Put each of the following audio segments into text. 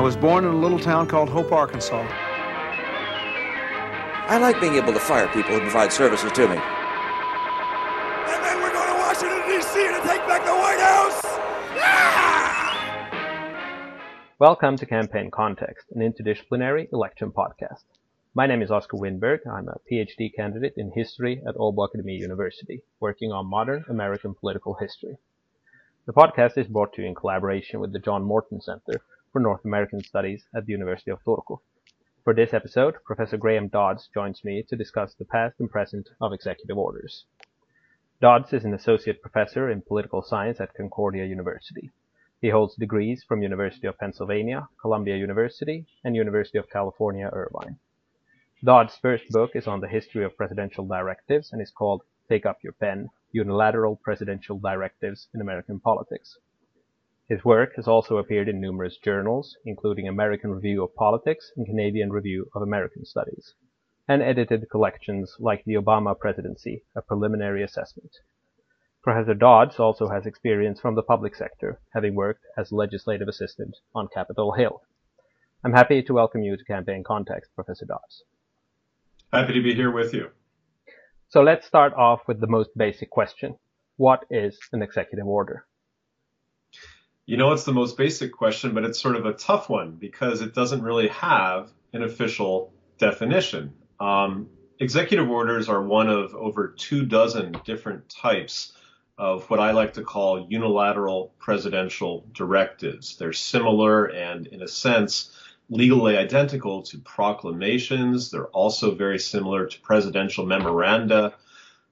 I was born in a little town called Hope, Arkansas. I like being able to fire people who provide services to me. And then we're going to Washington, D.C. to take back the White House! Yeah! Welcome to Campaign Context, an interdisciplinary election podcast. My name is Oscar Winberg. I'm a PhD candidate in history at Åbo Akademi University, working on modern American political history. The podcast is brought to you in collaboration with the John Morton Center for North American Studies at the University of Turku. For this episode, Professor Graham Dodds joins me to discuss the past and present of executive orders. Dodds is an associate professor in political science at Concordia University. He holds degrees from University of Pennsylvania, Columbia University, and University of California, Irvine. Dodd's first book is on the history of presidential directives and is called Take Up Your Pen, Unilateral Presidential Directives in American Politics. His work has also appeared in numerous journals, including American Review of Politics and Canadian Review of American Studies, and edited collections like The Obama Presidency, a Preliminary Assessment. Professor Dodds also has experience from the public sector, having worked as legislative assistant on Capitol Hill. I'm happy to welcome you to Campaign Context, Professor Dodds. Happy to be here with you. So let's start off with the most basic question. What is an executive order? You know, it's the most basic question, but it's sort of a tough one because it doesn't really have an official definition. Um, executive orders are one of over two dozen different types of what I like to call unilateral presidential directives. They're similar and, in a sense, legally identical to proclamations. They're also very similar to presidential memoranda.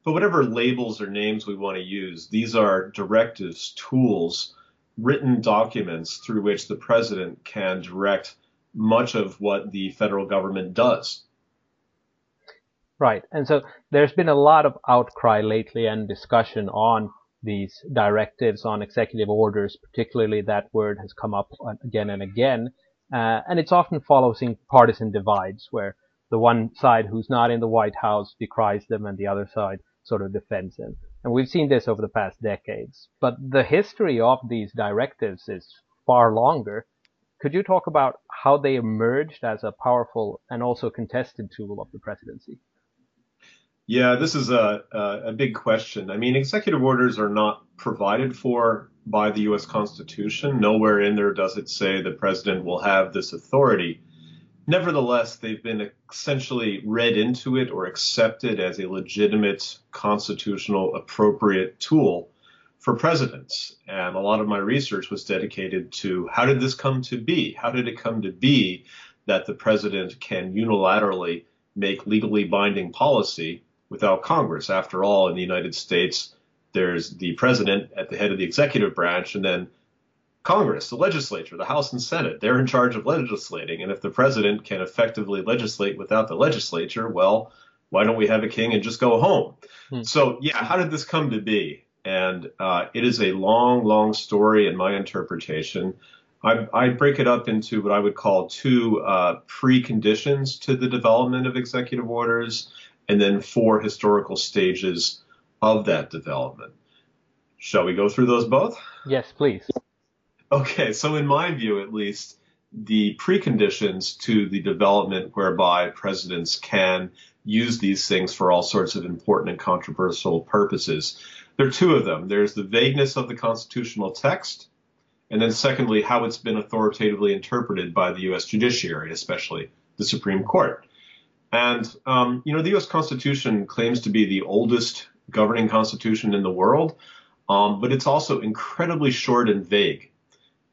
But whatever labels or names we want to use, these are directives, tools, written documents through which the president can direct much of what the federal government does. Right. And so there's been a lot of outcry lately and discussion on these directives, on executive orders, particularly that word has come up again and again. Uh, and it's often following partisan divides where the one side who's not in the White House decries them and the other side sort of defends them. And we've seen this over the past decades. But the history of these directives is far longer. Could you talk about how they emerged as a powerful and also contested tool of the presidency? Yeah, this is a, a, big question. I mean, executive orders are not provided for by the U.S. Constitution. Nowhere in there does it say the president will have this authority. Nevertheless, they've been essentially read into it or accepted as a legitimate constitutional appropriate tool for presidents. And a lot of my research was dedicated to how did this come to be? How did it come to be that the president can unilaterally make legally binding policy without Congress? After all, in the United States, there's the president at the head of the executive branch, and then Congress, the legislature, the House and Senate. They're in charge of legislating. And if the president can effectively legislate without the legislature, well, why don't we have a king and just go home? Hmm. So, yeah, how did this come to be? And uh, it is a long, long story in my interpretation. I, I, break it up into what I would call two uh, preconditions to the development of executive orders, and then four historical stages of that development. Shall we go through those both? Yes, please. Okay, so in my view, at least, the preconditions to the development whereby presidents can use these things for all sorts of important and controversial purposes. There are two of them. There's the vagueness of the constitutional text, and then secondly, how it's been authoritatively interpreted by the U.S. judiciary, especially the Supreme Court. And, um, you know, the U.S. Constitution claims to be the oldest governing constitution in the world, um, but it's also incredibly short and vague.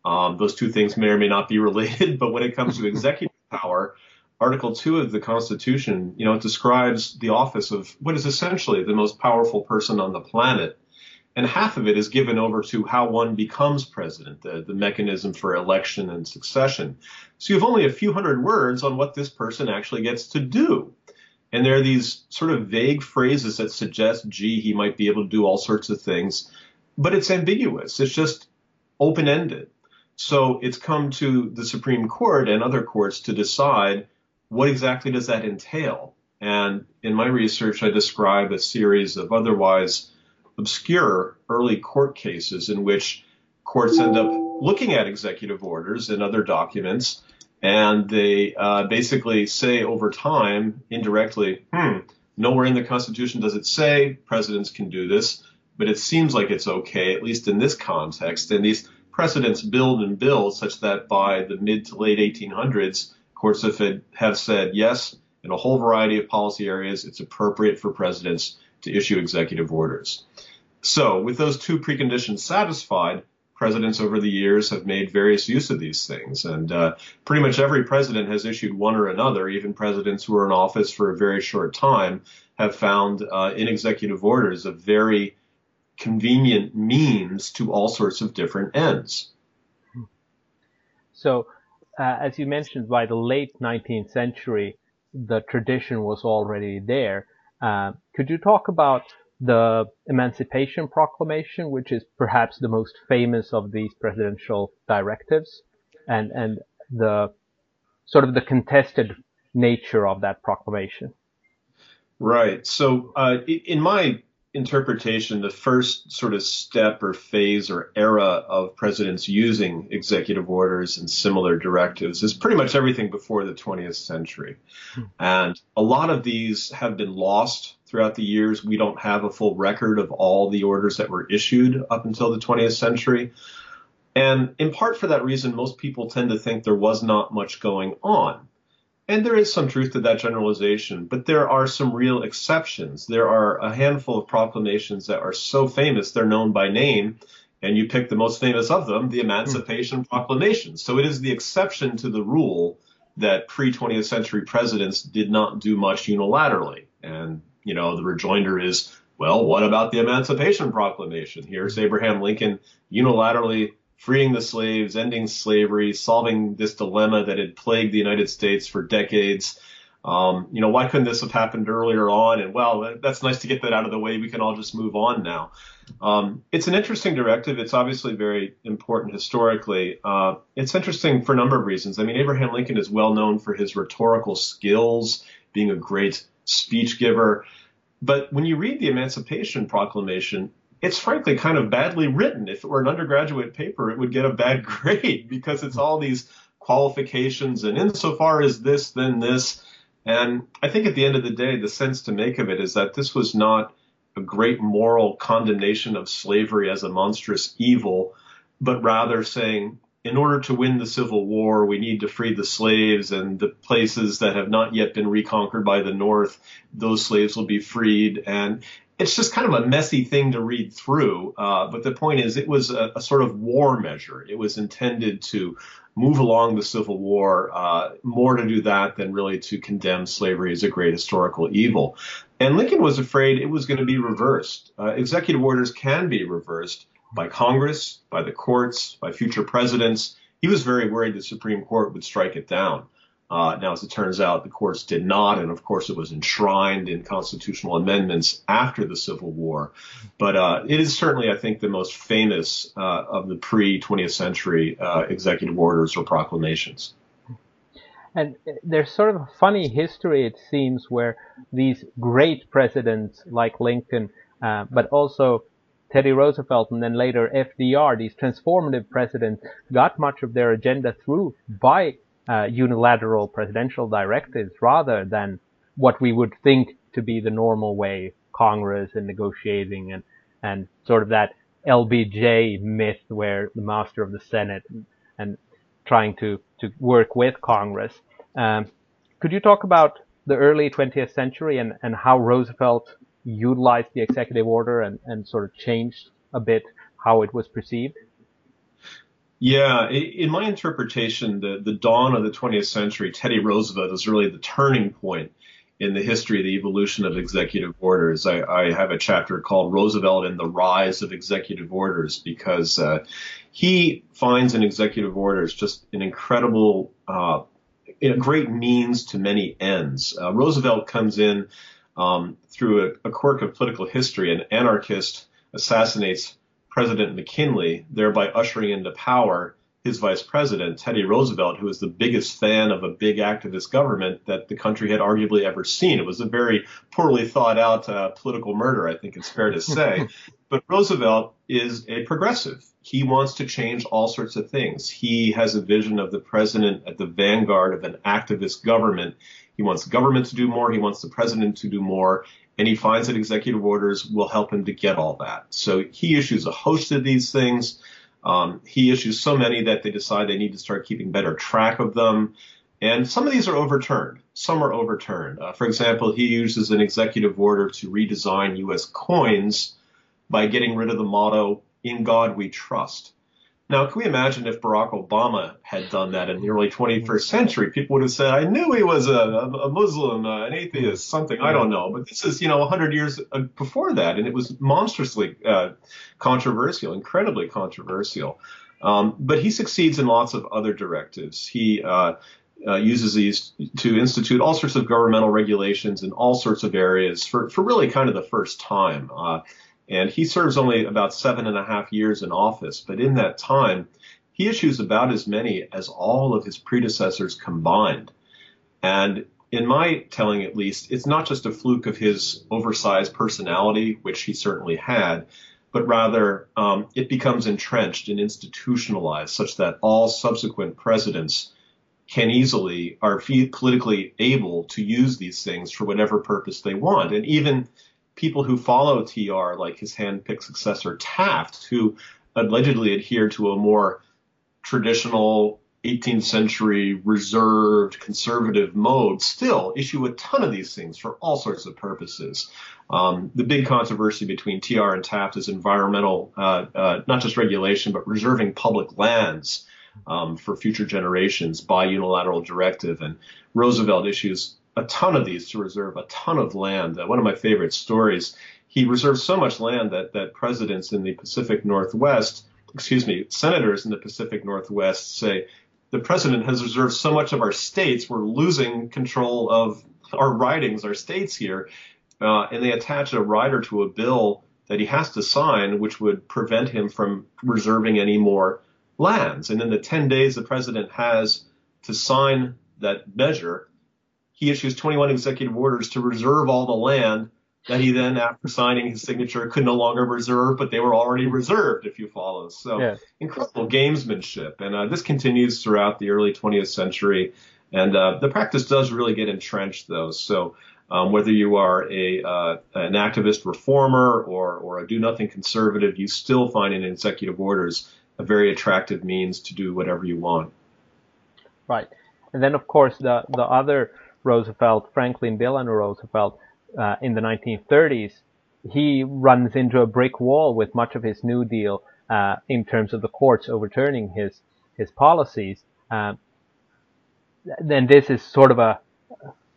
Um, those two things may or may not be related, but when it comes to executive power, Article 2 of the Constitution, you know, it describes the office of what is essentially the most powerful person on the planet. And half of it is given over to how one becomes president, the, the mechanism for election and succession. So you have only a few hundred words on what this person actually gets to do. And there are these sort of vague phrases that suggest, gee, he might be able to do all sorts of things, but it's ambiguous. It's just open ended. So it's come to the Supreme Court and other courts to decide what exactly does that entail. And in my research, I describe a series of otherwise obscure early court cases in which courts end up looking at executive orders and other documents, and they uh, basically say over time, indirectly, hmm, nowhere in the Constitution does it say presidents can do this, but it seems like it's okay, at least in this context. And these precedents build and build such that by the mid to late 1800s, courts have, have said yes, in a whole variety of policy areas, it's appropriate for presidents to issue executive orders. So, with those two preconditions satisfied, presidents over the years have made various use of these things. And uh, pretty much every president has issued one or another. Even presidents who are in office for a very short time have found uh, in executive orders a very convenient means to all sorts of different ends. So, uh, as you mentioned, by the late 19th century, the tradition was already there. Uh, could you talk about the Emancipation Proclamation, which is perhaps the most famous of these presidential directives, and and the sort of the contested nature of that proclamation. Right. So, uh, in my interpretation, the first sort of step or phase or era of presidents using executive orders and similar directives is pretty much everything before the 20th century. Hmm. And a lot of these have been lost throughout the years. We don't have a full record of all the orders that were issued up until the 20th century. And in part for that reason, most people tend to think there was not much going on. And there is some truth to that generalization, but there are some real exceptions. There are a handful of proclamations that are so famous they're known by name, and you pick the most famous of them, the Emancipation mm. Proclamation. So it is the exception to the rule that pre 20th century presidents did not do much unilaterally. And, you know, the rejoinder is, well, what about the Emancipation Proclamation? Here's Abraham Lincoln unilaterally freeing the slaves, ending slavery, solving this dilemma that had plagued the United States for decades. Um, you know, why couldn't this have happened earlier on? And well, that's nice to get that out of the way. We can all just move on now. Um, it's an interesting directive. It's obviously very important historically. Uh, it's interesting for a number of reasons. I mean, Abraham Lincoln is well known for his rhetorical skills, being a great speech giver. But when you read the Emancipation Proclamation, it's frankly kind of badly written. If it were an undergraduate paper, it would get a bad grade because it's all these qualifications and insofar as this, then this. And I think at the end of the day, the sense to make of it is that this was not a great moral condemnation of slavery as a monstrous evil, but rather saying, in order to win the Civil War, we need to free the slaves and the places that have not yet been reconquered by the North, those slaves will be freed. And it's just kind of a messy thing to read through. Uh, but the point is, it was a, a, sort of war measure. It was intended to move along the Civil War, uh, more to do that than really to condemn slavery as a great historical evil. And Lincoln was afraid it was going to be reversed. Uh, executive orders can be reversed by Congress, by the courts, by future presidents. He was very worried the Supreme Court would strike it down. Uh, now, as it turns out, the courts did not, and of course, it was enshrined in constitutional amendments after the Civil War. But uh, it is certainly, I think, the most famous uh, of the pre 20th century uh, executive orders or proclamations. And there's sort of a funny history, it seems, where these great presidents like Lincoln, uh, but also Teddy Roosevelt and then later FDR, these transformative presidents, got much of their agenda through by uh, unilateral presidential directives rather than what we would think to be the normal way, Congress and negotiating and, and sort of that LBJ myth where the master of the Senate and, and trying to, to work with Congress. Um, could you talk about the early 20th century and, and how Roosevelt utilized the executive order and, and sort of changed a bit how it was perceived? Yeah, in my interpretation, the, the dawn of the 20th century, Teddy Roosevelt is really the turning point in the history of the evolution of executive orders. I, I have a chapter called Roosevelt and the Rise of Executive Orders because uh, he finds in executive orders just an incredible, uh, a great means to many ends. Uh, Roosevelt comes in um, through a, a quirk of political history. An anarchist assassinates President McKinley, thereby ushering into power his vice president, Teddy Roosevelt, who was the biggest fan of a big activist government that the country had arguably ever seen. It was a very poorly thought out uh, political murder, I think it's fair to say. But Roosevelt is a progressive. He wants to change all sorts of things. He has a vision of the president at the vanguard of an activist government. He wants government to do more. He wants the president to do more. And he finds that executive orders will help him to get all that. So he issues a host of these things. Um, he issues so many that they decide they need to start keeping better track of them. And some of these are overturned. Some are overturned. Uh, for example, he uses an executive order to redesign U.S. coins by getting rid of the motto, In God We Trust. Now, can we imagine if Barack Obama had done that in the early 21st century? People would have said, I knew he was a, a Muslim, uh, an atheist, something, I don't know. But this is, you know, 100 years uh, before that, and it was monstrously uh, controversial, incredibly controversial. Um, but he succeeds in lots of other directives. He uh, uh, uses these to institute all sorts of governmental regulations in all sorts of areas for, for really kind of the first time. And he serves only about seven and a half years in office, but in that time, he issues about as many as all of his predecessors combined. And in my telling, at least, it's not just a fluke of his oversized personality, which he certainly had, but rather um, it becomes entrenched and institutionalized such that all subsequent presidents can easily are politically able to use these things for whatever purpose they want. And even people who follow TR, like his handpicked successor Taft, who allegedly adhered to a more traditional 18th century reserved conservative mode, still issue a ton of these things for all sorts of purposes. Um, the big controversy between TR and Taft is environmental, uh, uh, not just regulation, but reserving public lands um, for future generations by unilateral directive. And Roosevelt issues a ton of these to reserve a ton of land. Uh, one of my favorite stories, he reserves so much land that, that presidents in the Pacific Northwest, excuse me, senators in the Pacific Northwest say, the president has reserved so much of our states, we're losing control of our ridings, our states here. Uh, and they attach a rider to a bill that he has to sign, which would prevent him from reserving any more lands. And in the 10 days the president has to sign that measure, he issues 21 executive orders to reserve all the land that he then, after signing his signature, could no longer reserve, but they were already reserved, if you follow. So yeah. incredible gamesmanship. And uh, this continues throughout the early 20th century. And uh, the practice does really get entrenched, though. So um, whether you are a uh, an activist reformer or, or a do nothing conservative, you still find in executive orders a very attractive means to do whatever you want. Right. And then, of course, the, the other Roosevelt, Franklin Delano Roosevelt, uh, in the 1930s, he runs into a brick wall with much of his New Deal uh, in terms of the courts overturning his his policies. Uh, then this is sort of a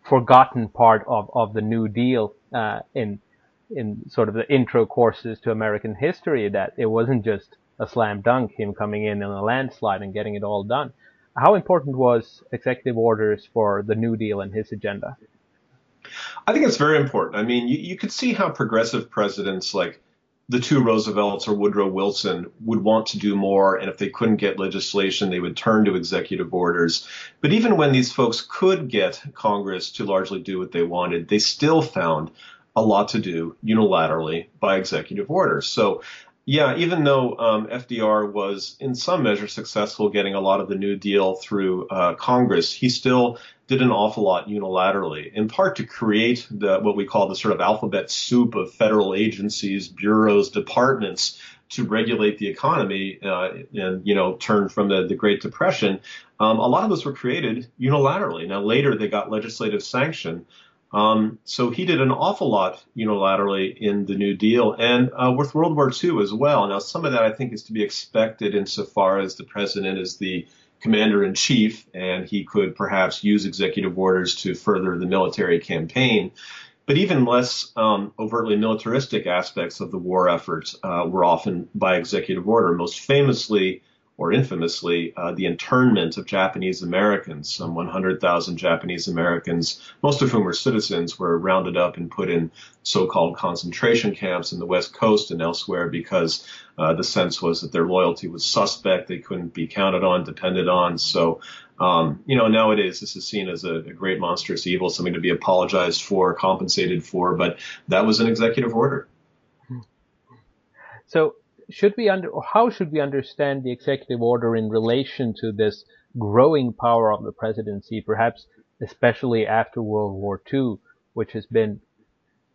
forgotten part of, of the New Deal uh, in in sort of the intro courses to American history that it wasn't just a slam dunk, him coming in in a landslide and getting it all done. How important was executive orders for the New Deal and his agenda? I think it's very important. I mean, you, you could see how progressive presidents like the two Roosevelts or Woodrow Wilson would want to do more, and if they couldn't get legislation, they would turn to executive orders. But even when these folks could get Congress to largely do what they wanted, they still found a lot to do unilaterally by executive orders. So yeah, even though um, FDR was in some measure successful getting a lot of the New Deal through uh, Congress, he still did an awful lot unilaterally, in part to create the, what we call the sort of alphabet soup of federal agencies, bureaus, departments to regulate the economy uh, and you know turn from the, the Great Depression. Um, a lot of those were created unilaterally. Now later they got legislative sanction. Um, so he did an awful lot unilaterally in the New Deal and uh, with World War II as well. Now, some of that I think is to be expected insofar as the president is the commander in chief and he could perhaps use executive orders to further the military campaign. But even less um, overtly militaristic aspects of the war efforts uh, were often by executive order. Most famously, or infamously, uh, the internment of Japanese Americans. Some 100,000 Japanese Americans, most of whom were citizens, were rounded up and put in so-called concentration camps in the West Coast and elsewhere because uh, the sense was that their loyalty was suspect. They couldn't be counted on, depended on. So, um, you know, nowadays this is seen as a, a great monstrous evil, something to be apologized for, compensated for, but that was an executive order. So should we under, or how should we understand the executive order in relation to this growing power of the presidency, perhaps especially after World War II, which has been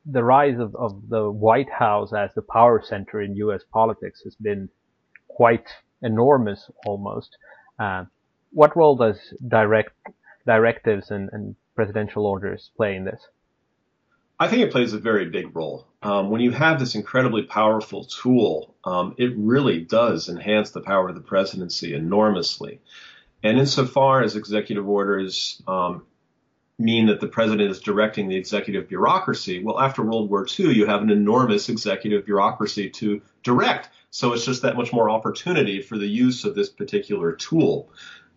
the rise of, of the White House as the power center in U.S. politics has been quite enormous almost. Uh, what role does direct directives and, and, presidential orders play in this? I think it plays a very big role. Um, when you have this incredibly powerful tool, um, it really does enhance the power of the presidency enormously. And insofar as executive orders um, mean that the president is directing the executive bureaucracy, well, after World War II, you have an enormous executive bureaucracy to direct. So it's just that much more opportunity for the use of this particular tool.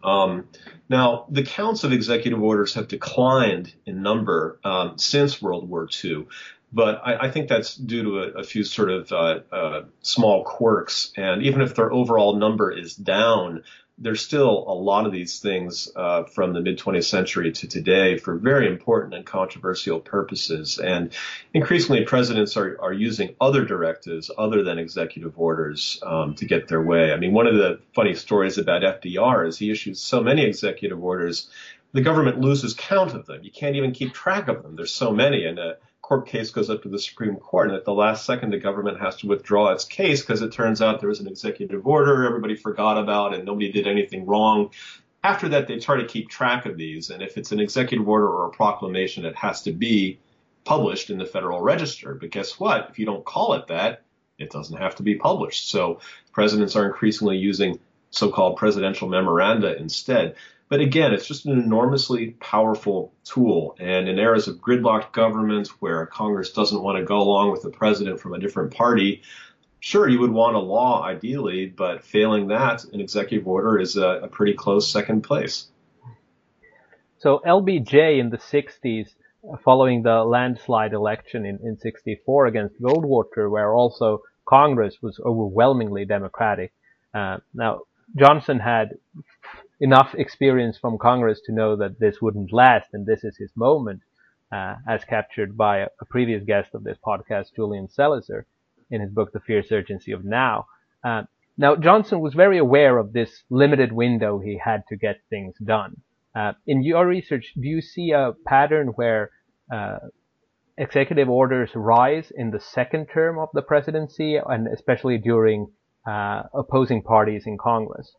Um, now, the counts of executive orders have declined in number um, since World War II, but I, I, think that's due to a, a few sort of uh, uh, small quirks. And even if their overall number is down, there's still a lot of these things uh, from the mid 20th century to today for very important and controversial purposes. And increasingly, presidents are, are using other directives other than executive orders um, to get their way. I mean, one of the funny stories about FDR is he issues so many executive orders, the government loses count of them. You can't even keep track of them. There's so many. And uh, court case goes up to the Supreme Court, and at the last second, the government has to withdraw its case because it turns out there was an executive order everybody forgot about and nobody did anything wrong. After that, they try to keep track of these, and if it's an executive order or a proclamation, it has to be published in the Federal Register. But guess what? If you don't call it that, it doesn't have to be published. So presidents are increasingly using so-called presidential memoranda instead. But again, it's just an enormously powerful tool. And in eras of gridlocked governments where Congress doesn't want to go along with the president from a different party, sure, you would want a law ideally, but failing that, an executive order is a, a pretty close second place. So LBJ in the 60s, following the landslide election in, in 64 against Goldwater, where also Congress was overwhelmingly Democratic. Uh, now, Johnson had enough experience from Congress to know that this wouldn't last and this is his moment, uh, as captured by a, previous guest of this podcast, Julian Zelizer, in his book, The Fierce Urgency of Now. Uh, now, Johnson was very aware of this limited window he had to get things done. Uh, in your research, do you see a pattern where uh, executive orders rise in the second term of the presidency, and especially during uh, opposing parties in Congress?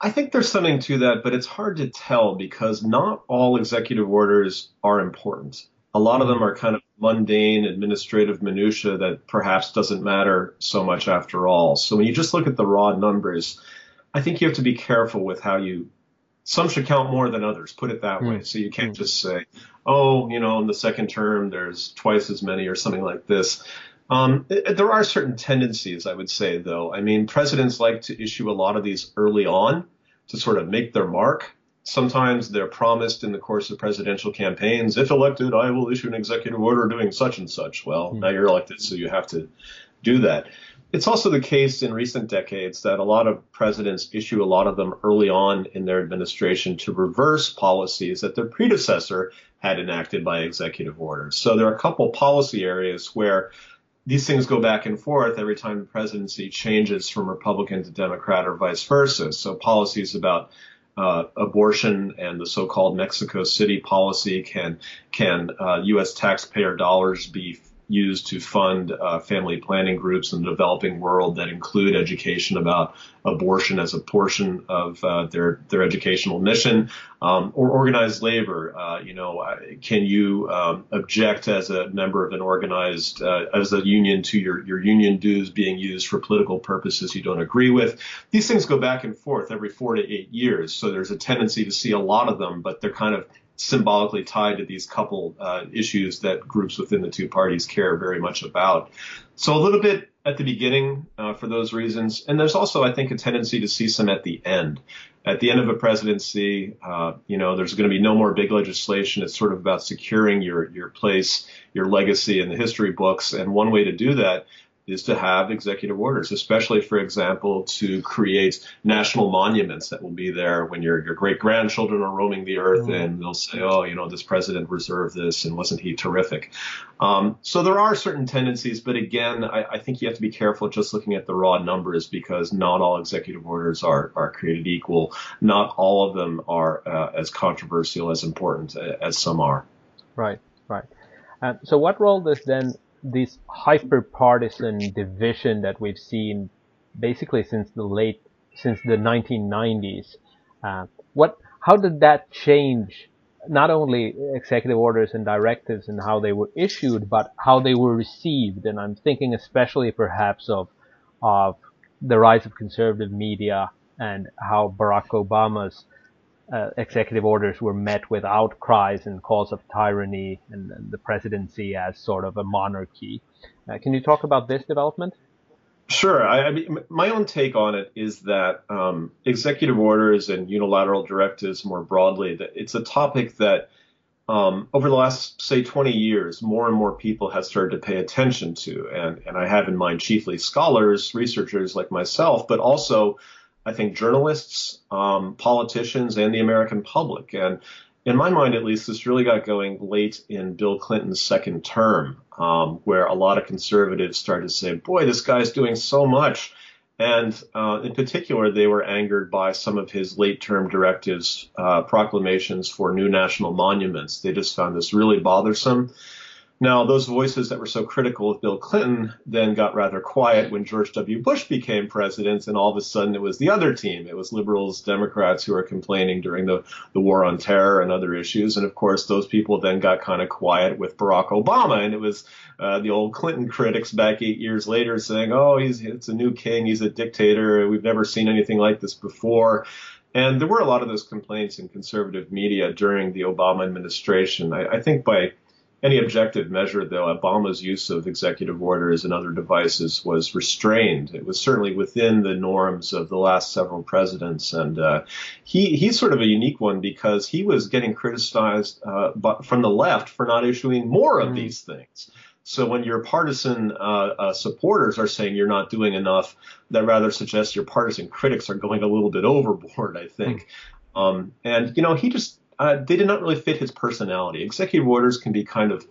I think there's something to that, but it's hard to tell because not all executive orders are important. A lot of them are kind of mundane administrative minutia that perhaps doesn't matter so much after all. So when you just look at the raw numbers, I think you have to be careful with how you some should count more than others, put it that way. Hmm. So you can't hmm. just say, oh, you know, in the second term, there's twice as many or something like this. Um, there are certain tendencies, I would say, though. I mean, presidents like to issue a lot of these early on to sort of make their mark. Sometimes they're promised in the course of presidential campaigns, if elected, I will issue an executive order doing such and such. Well, mm-hmm. now you're elected, so you have to do that. It's also the case in recent decades that a lot of presidents issue a lot of them early on in their administration to reverse policies that their predecessor had enacted by executive order. So there are a couple policy areas where these things go back and forth every time the presidency changes from Republican to Democrat or vice versa. So policies about uh, abortion and the so-called Mexico City policy can can uh, U.S. taxpayer dollars be used to fund uh, family planning groups in the developing world that include education about abortion as a portion of uh, their their educational mission, um, or organized labor. Uh, you know, can you um, object as a member of an organized uh, as a union to your your union dues being used for political purposes you don't agree with? These things go back and forth every four to eight years, so there's a tendency to see a lot of them, but they're kind of symbolically tied to these couple uh, issues that groups within the two parties care very much about. So a little bit at the beginning uh, for those reasons, and there's also, I think, a tendency to see some at the end. At the end of a presidency, uh, you know, there's going to be no more big legislation. It's sort of about securing your your place, your legacy in the history books, and one way to do that is to have executive orders, especially, for example, to create national monuments that will be there when your, your great grandchildren are roaming the earth mm. and they'll say, oh, you know, this president reserved this and wasn't he terrific? Um, so there are certain tendencies, but again, I, I, think you have to be careful just looking at the raw numbers because not all executive orders are, are created equal. Not all of them are uh, as controversial, as important uh, as some are. Right, right. Uh, so what role does then this hyper-partisan division that we've seen basically since the late, since the 1990s. Uh, what, how did that change not only executive orders and directives and how they were issued, but how they were received? And I'm thinking especially perhaps of, of the rise of conservative media and how Barack Obama's uh, executive orders were met with outcries and calls of tyranny and, and the presidency as sort of a monarchy. Uh, can you talk about this development? Sure. I, I, mean, my own take on it is that um, executive orders and unilateral directives more broadly, it's a topic that um, over the last, say, 20 years, more and more people have started to pay attention to. And, and I have in mind chiefly scholars, researchers like myself, but also I think, journalists, um, politicians, and the American public. And in my mind, at least, this really got going late in Bill Clinton's second term, um, where a lot of conservatives started to say, boy, this guy's doing so much. And uh, in particular, they were angered by some of his late term directives, uh, proclamations for new national monuments. They just found this really bothersome. Now, those voices that were so critical of Bill Clinton then got rather quiet when George W. Bush became president, and all of a sudden it was the other team. It was liberals, Democrats who were complaining during the, the war on terror and other issues. And of course, those people then got kind of quiet with Barack Obama, and it was uh, the old Clinton critics back eight years later saying, oh, he's it's a new king, he's a dictator, we've never seen anything like this before. And there were a lot of those complaints in conservative media during the Obama administration. I, I think by any objective measure, though, Obama's use of executive orders and other devices was restrained. It was certainly within the norms of the last several presidents, and uh, he he's sort of a unique one because he was getting criticized uh, from the left for not issuing more of mm. these things. So when your partisan uh, uh, supporters are saying you're not doing enough, that rather suggests your partisan critics are going a little bit overboard. I think. Mm. Um, and you know, he just uh, they did not really fit his personality. Executive orders can be kind of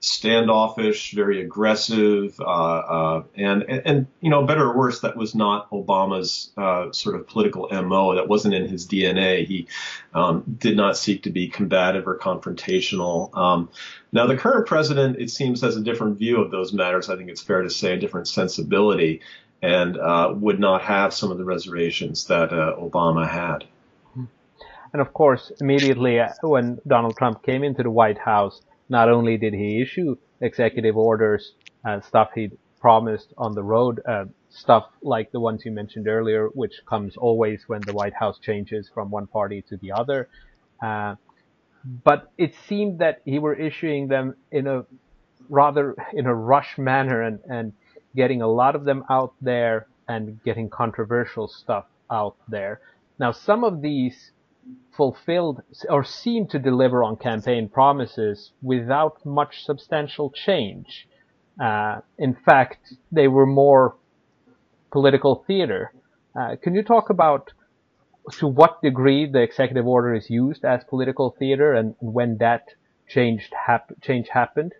standoffish, very aggressive, uh, uh, and, and, and you know, better or worse, that was not Obama's uh, sort of political mo. That wasn't in his DNA. He um, did not seek to be combative or confrontational. Um, now, the current president, it seems, has a different view of those matters. I think it's fair to say a different sensibility, and uh, would not have some of the reservations that uh, Obama had. And of course, immediately uh, when Donald Trump came into the White House, not only did he issue executive orders and stuff he'd promised on the road, uh, stuff like the ones you mentioned earlier, which comes always when the White House changes from one party to the other. Uh, but it seemed that he were issuing them in a rather in a rush manner and, and getting a lot of them out there and getting controversial stuff out there. Now, some of these fulfilled or seemed to deliver on campaign promises without much substantial change. Uh, in fact, they were more political theater. Uh, can you talk about to what degree the executive order is used as political theater and when that changed hap- change happened?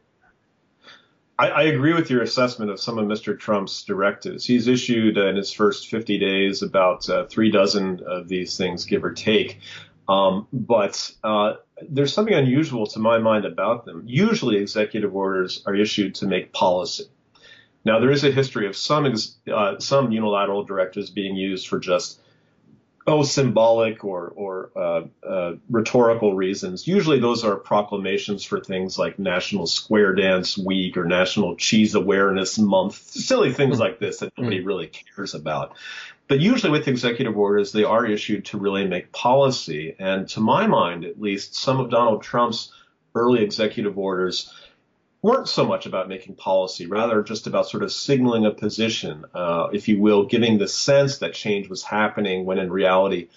I, I, agree with your assessment of some of Mr. Trump's directives. He's issued uh, in his first 50 days about uh, three dozen of these things, give or take. Um, but uh, there's something unusual to my mind about them. Usually, executive orders are issued to make policy. Now, there is a history of some uh, some unilateral directives being used for just oh symbolic or or uh, uh, rhetorical reasons. Usually, those are proclamations for things like National Square Dance Week or National Cheese Awareness Month, silly things like this that nobody hmm. really cares about. But usually with executive orders, they are issued to really make policy. And to my mind, at least, some of Donald Trump's early executive orders weren't so much about making policy, rather just about sort of signaling a position, uh, if you will, giving the sense that change was happening when in reality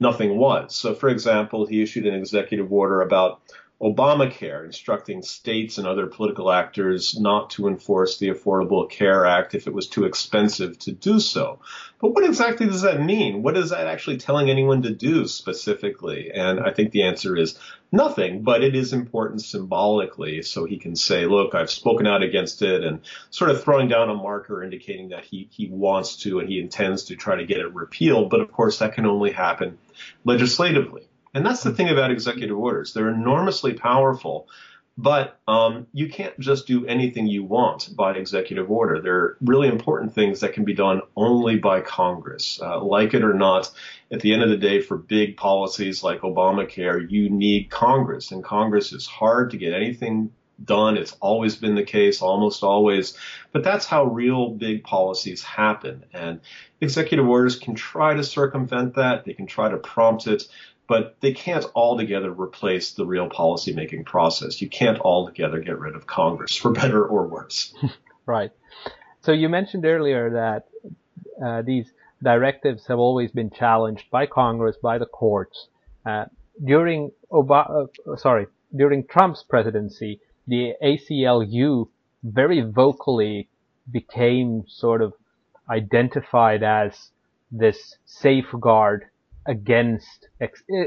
nothing was. So, for example, he issued an executive order about Obamacare, instructing states and other political actors not to enforce the Affordable Care Act if it was too expensive to do so. But what exactly does that mean? What is that actually telling anyone to do specifically? And I think the answer is nothing, but it is important symbolically so he can say, look, I've spoken out against it and sort of throwing down a marker indicating that he, he wants to and he intends to try to get it repealed. But of course, that can only happen legislatively. And that's the thing about executive orders. They're enormously powerful, but um, you can't just do anything you want by executive order. There are really important things that can be done only by Congress. Uh, like it or not, at the end of the day, for big policies like Obamacare, you need Congress, and Congress is hard to get anything done. It's always been the case, almost always. But that's how real big policies happen. And executive orders can try to circumvent that. They can try to prompt it but they can't altogether replace the real policymaking process. You can't altogether get rid of Congress, for better or worse. right. So you mentioned earlier that uh, these directives have always been challenged by Congress, by the courts. Uh, during Obama, uh, sorry, during Trump's presidency, the ACLU very vocally became sort of identified as this safeguard against,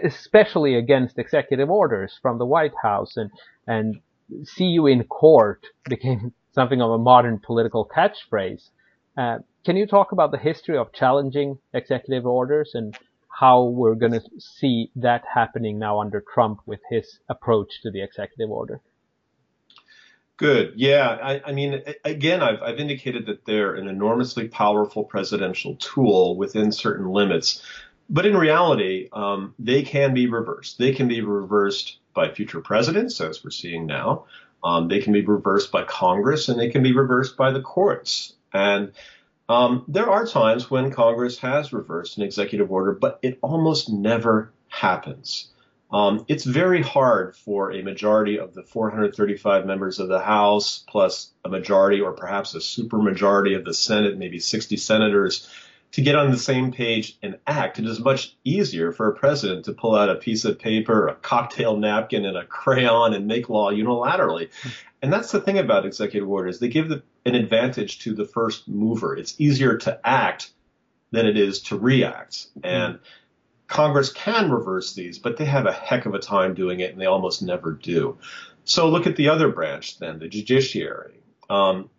especially against executive orders from the White House and, and see you in court became something of a modern political catchphrase. Uh, can you talk about the history of challenging executive orders and how we're going to see that happening now under Trump with his approach to the executive order? Good. Yeah. I, I, mean, again, I've, I've indicated that they're an enormously powerful presidential tool within certain limits. But in reality, um, they can be reversed. They can be reversed by future presidents, as we're seeing now. Um, they can be reversed by Congress, and they can be reversed by the courts. And um, there are times when Congress has reversed an executive order, but it almost never happens. Um, it's very hard for a majority of the 435 members of the House, plus a majority or perhaps a supermajority of the Senate, maybe 60 senators, to get on the same page and act. It is much easier for a president to pull out a piece of paper, a cocktail napkin, and a crayon and make law unilaterally. And that's the thing about executive orders. They give the, an advantage to the first mover. It's easier to act than it is to react. And Congress can reverse these, but they have a heck of a time doing it, and they almost never do. So look at the other branch then, the judiciary. Um,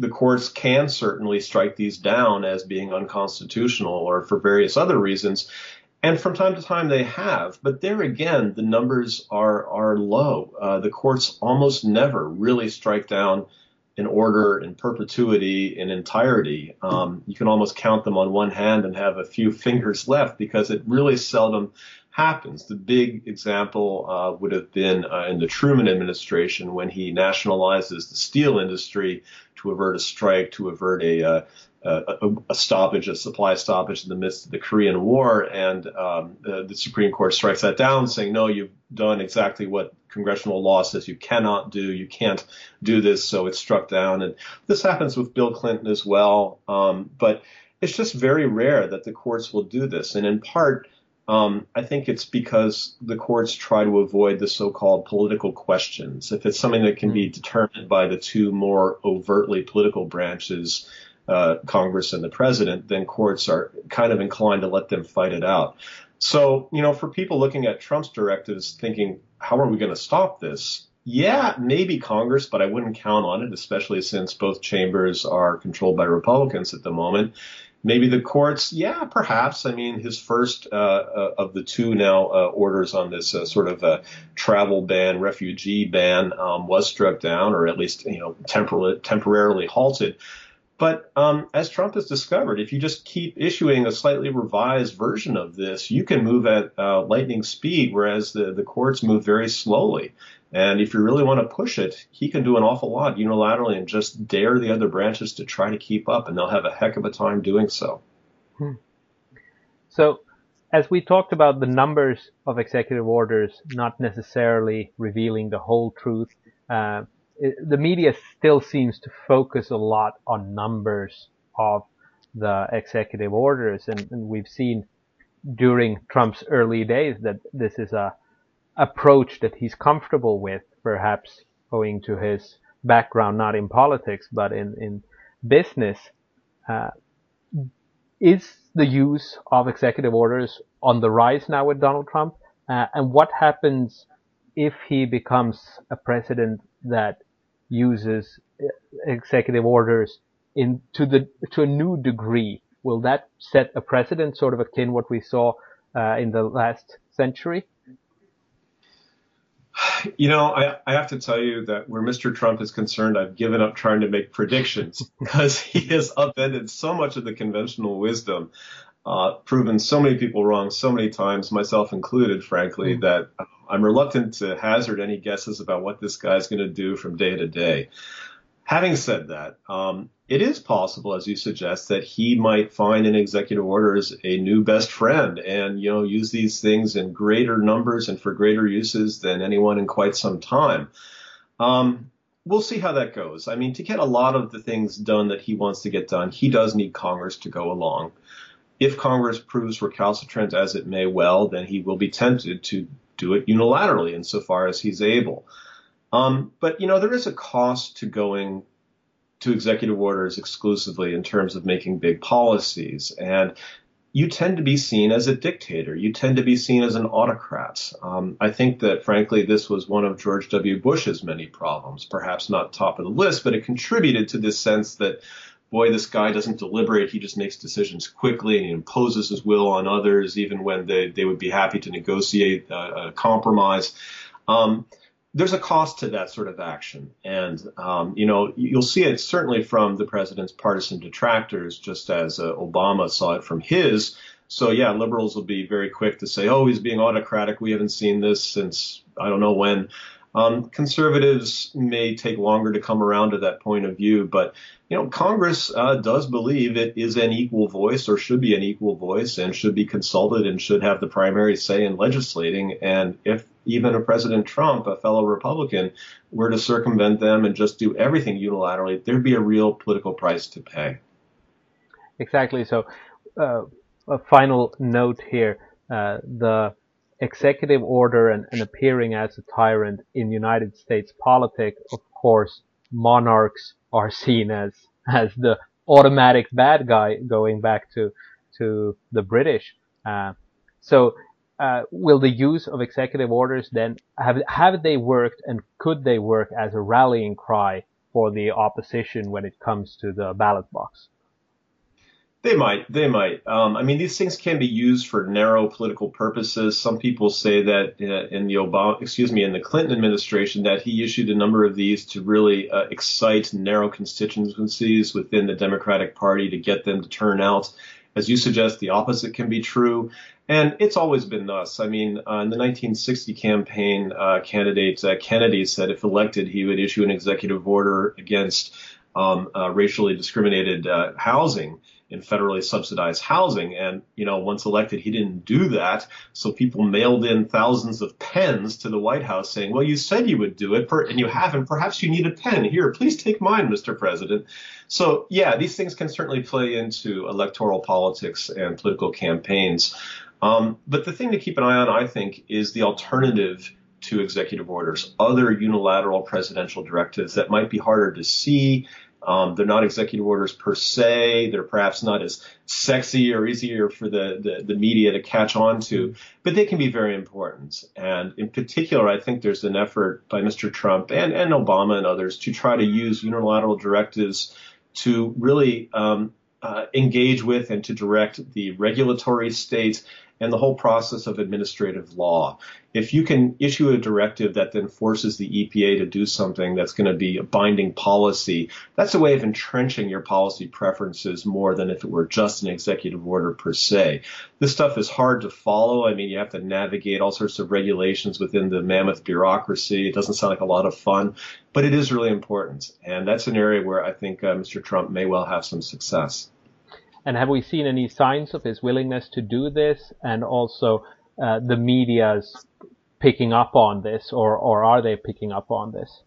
the courts can certainly strike these down as being unconstitutional or for various other reasons. And from time to time they have, but there again, the numbers are are low. Uh, the courts almost never really strike down an order in perpetuity in entirety. Um, you can almost count them on one hand and have a few fingers left because it really seldom happens. The big example uh, would have been uh, in the Truman administration when he nationalizes the steel industry to avert a strike, to avert a, uh, a, a, stoppage, a supply stoppage in the midst of the Korean War. And um, the, the, Supreme Court strikes that down, saying, no, you've done exactly what congressional law says you cannot do. You can't do this, so it's struck down. And this happens with Bill Clinton as well. Um, but it's just very rare that the courts will do this. And in part, um, I think it's because the courts try to avoid the so-called political questions. If it's something that can be hmm. determined by the two more overtly political branches, uh, Congress and the president, then courts are kind of inclined to let them fight it out. So, you know, for people looking at Trump's directives thinking, how are we going to stop this? Yeah, maybe Congress, but I wouldn't count on it, especially since both chambers are controlled by Republicans at the moment. Maybe the courts, yeah, perhaps. I mean, his first uh, uh, of the two now uh, orders on this uh, sort of travel ban, refugee ban, um, was struck down, or at least you know tempor- temporarily halted. But um, as Trump has discovered, if you just keep issuing a slightly revised version of this, you can move at uh, lightning speed, whereas the, the courts move very slowly. And if you really want to push it, he can do an awful lot unilaterally and just dare the other branches to try to keep up, and they'll have a heck of a time doing so. Hmm. So, as we talked about the numbers of executive orders not necessarily revealing the whole truth, uh, it, the media still seems to focus a lot on numbers of the executive orders, and, and we've seen during Trump's early days that this is a approach that he's comfortable with, perhaps owing to his background not in politics but in, in business, uh, is the use of executive orders on the rise now with Donald Trump? Uh, and what happens if he becomes a president that uses uh, executive orders in to the to a new degree? Will that set a precedent, sort of akin what we saw uh, in the last century? You know, I, I have to tell you that where Mr. Trump is concerned, I've given up trying to make predictions because he has upended so much of the conventional wisdom, uh, proven so many people wrong so many times, myself included, frankly, mm-hmm. that I'm reluctant to hazard any guesses about what this guy's going to do from day to day. Having said that, um, it is possible, as you suggest, that he might find in executive orders a new best friend and, you know, use these things in greater numbers and for greater uses than anyone in quite some time. Um, we'll see how that goes. I mean, to get a lot of the things done that he wants to get done, he does need Congress to go along. If Congress proves recalcitrant as it may well, then he will be tempted to do it unilaterally insofar as he's able. Um, but you know, there is a cost to going to executive orders exclusively in terms of making big policies. And you tend to be seen as a dictator. You tend to be seen as an autocrat. Um, I think that, frankly, this was one of George W. Bush's many problems. Perhaps not top of the list, but it contributed to this sense that, boy, this guy doesn't deliberate. He just makes decisions quickly and he imposes his will on others, even when they, they would be happy to negotiate a, a compromise. Um, there's a cost to that sort of action. And, um, you know, you'll see it certainly from the president's partisan detractors, just as uh, Obama saw it from his. So, yeah, liberals will be very quick to say, oh, he's being autocratic. We haven't seen this since I don't know when. Um, conservatives may take longer to come around to that point of view, but you know, Congress uh, does believe it is an equal voice or should be an equal voice and should be consulted and should have the primary say in legislating. And if even a President Trump, a fellow Republican, were to circumvent them and just do everything unilaterally, there'd be a real political price to pay. Exactly. So, uh, a final note here: uh, the executive order and, and appearing as a tyrant in United States politics, of course, monarchs are seen as as the automatic bad guy going back to to the British. Uh, so, uh, will the use of executive orders then have have they worked and could they work as a rallying cry for the opposition when it comes to the ballot box? They might. They might. Um, I mean, these things can be used for narrow political purposes. Some people say that uh, in the Obama, excuse me, in the Clinton administration, that he issued a number of these to really uh, excite narrow constituencies within the Democratic Party to get them to turn out. As you suggest, the opposite can be true. And it's always been thus. I mean, uh, in the 1960 campaign, uh, candidate uh, Kennedy said if elected, he would issue an executive order against um, uh, racially discriminated housing in federally subsidized housing. And, you know, once elected, he didn't do that. So people mailed in thousands of pens to the White House saying, well, you said you would do it and you haven't. Perhaps you need a pen. Here, please take mine, Mr. President. So, yeah, these things can certainly play into electoral politics and political campaigns. Um, but the thing to keep an eye on, I think, is the alternative to executive orders, other unilateral presidential directives that might be harder to see um, they're not executive orders per se. They're perhaps not as sexy or easier for the, the, the, media to catch on to, but they can be very important. And in particular, I think there's an effort by Mr. Trump and, and Obama and others to try to use unilateral directives to really um, uh, engage with and to direct the regulatory state and the whole process of administrative law. If you can issue a directive that then forces the EPA to do something that's going to be a binding policy, that's a way of entrenching your policy preferences more than if it were just an executive order per se. This stuff is hard to follow. I mean, you have to navigate all sorts of regulations within the mammoth bureaucracy. It doesn't sound like a lot of fun, but it is really important. And that's an area where I think uh, Mr. Trump may well have some success. And have we seen any signs of his willingness to do this and also uh, the media's picking up on this or, or are they picking up on this?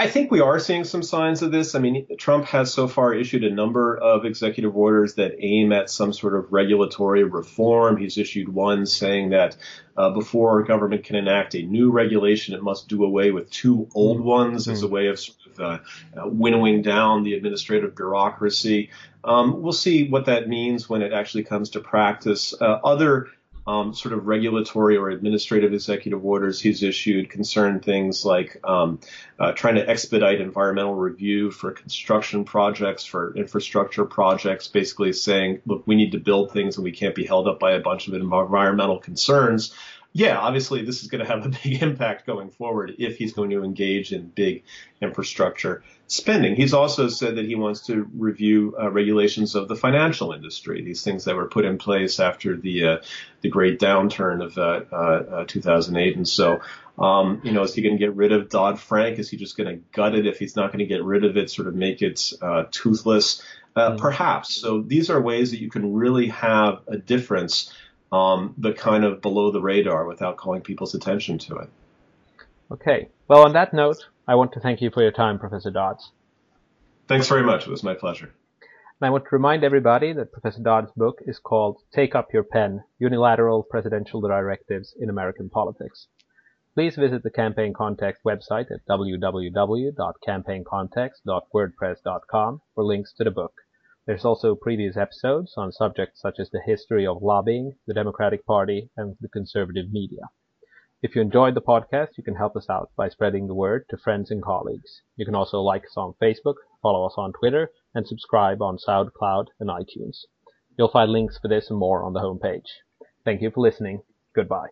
I think we are seeing some signs of this. I mean, Trump has so far issued a number of executive orders that aim at some sort of regulatory reform. He's issued one saying that uh, before government can enact a new regulation, it must do away with two old ones mm-hmm. as a way of uh, uh, winnowing down the administrative bureaucracy. Um, we'll see what that means when it actually comes to practice. Uh, other um, sort of regulatory or administrative executive orders he's issued concern things like um, uh, trying to expedite environmental review for construction projects, for infrastructure projects, basically saying, look, we need to build things and we can't be held up by a bunch of environmental concerns yeah, obviously this is going to have a big impact going forward if he's going to engage in big infrastructure spending. He's also said that he wants to review uh, regulations of the financial industry, these things that were put in place after the uh, the great downturn of uh, uh 2008. And so, um, you know, is he going to get rid of Dodd Frank? Is he just going to gut it if he's not going to get rid of it, sort of make it uh, toothless? Uh, mm-hmm. Perhaps. So these are ways that you can really have a difference um, but kind of below the radar without calling people's attention to it. Okay. Well, on that note, I want to thank you for your time, Professor Dodds. Thanks very much. It was my pleasure. And I want to remind everybody that Professor Dodds' book is called Take Up Your Pen Unilateral Presidential Directives in American Politics. Please visit the Campaign Context website at www.campaigncontext.wordpress.com for links to the book. There's also previous episodes on subjects such as the history of lobbying, the Democratic Party, and the conservative media. If you enjoyed the podcast, you can help us out by spreading the word to friends and colleagues. You can also like us on Facebook, follow us on Twitter, and subscribe on SoundCloud and iTunes. You'll find links for this and more on the homepage. Thank you for listening. Goodbye.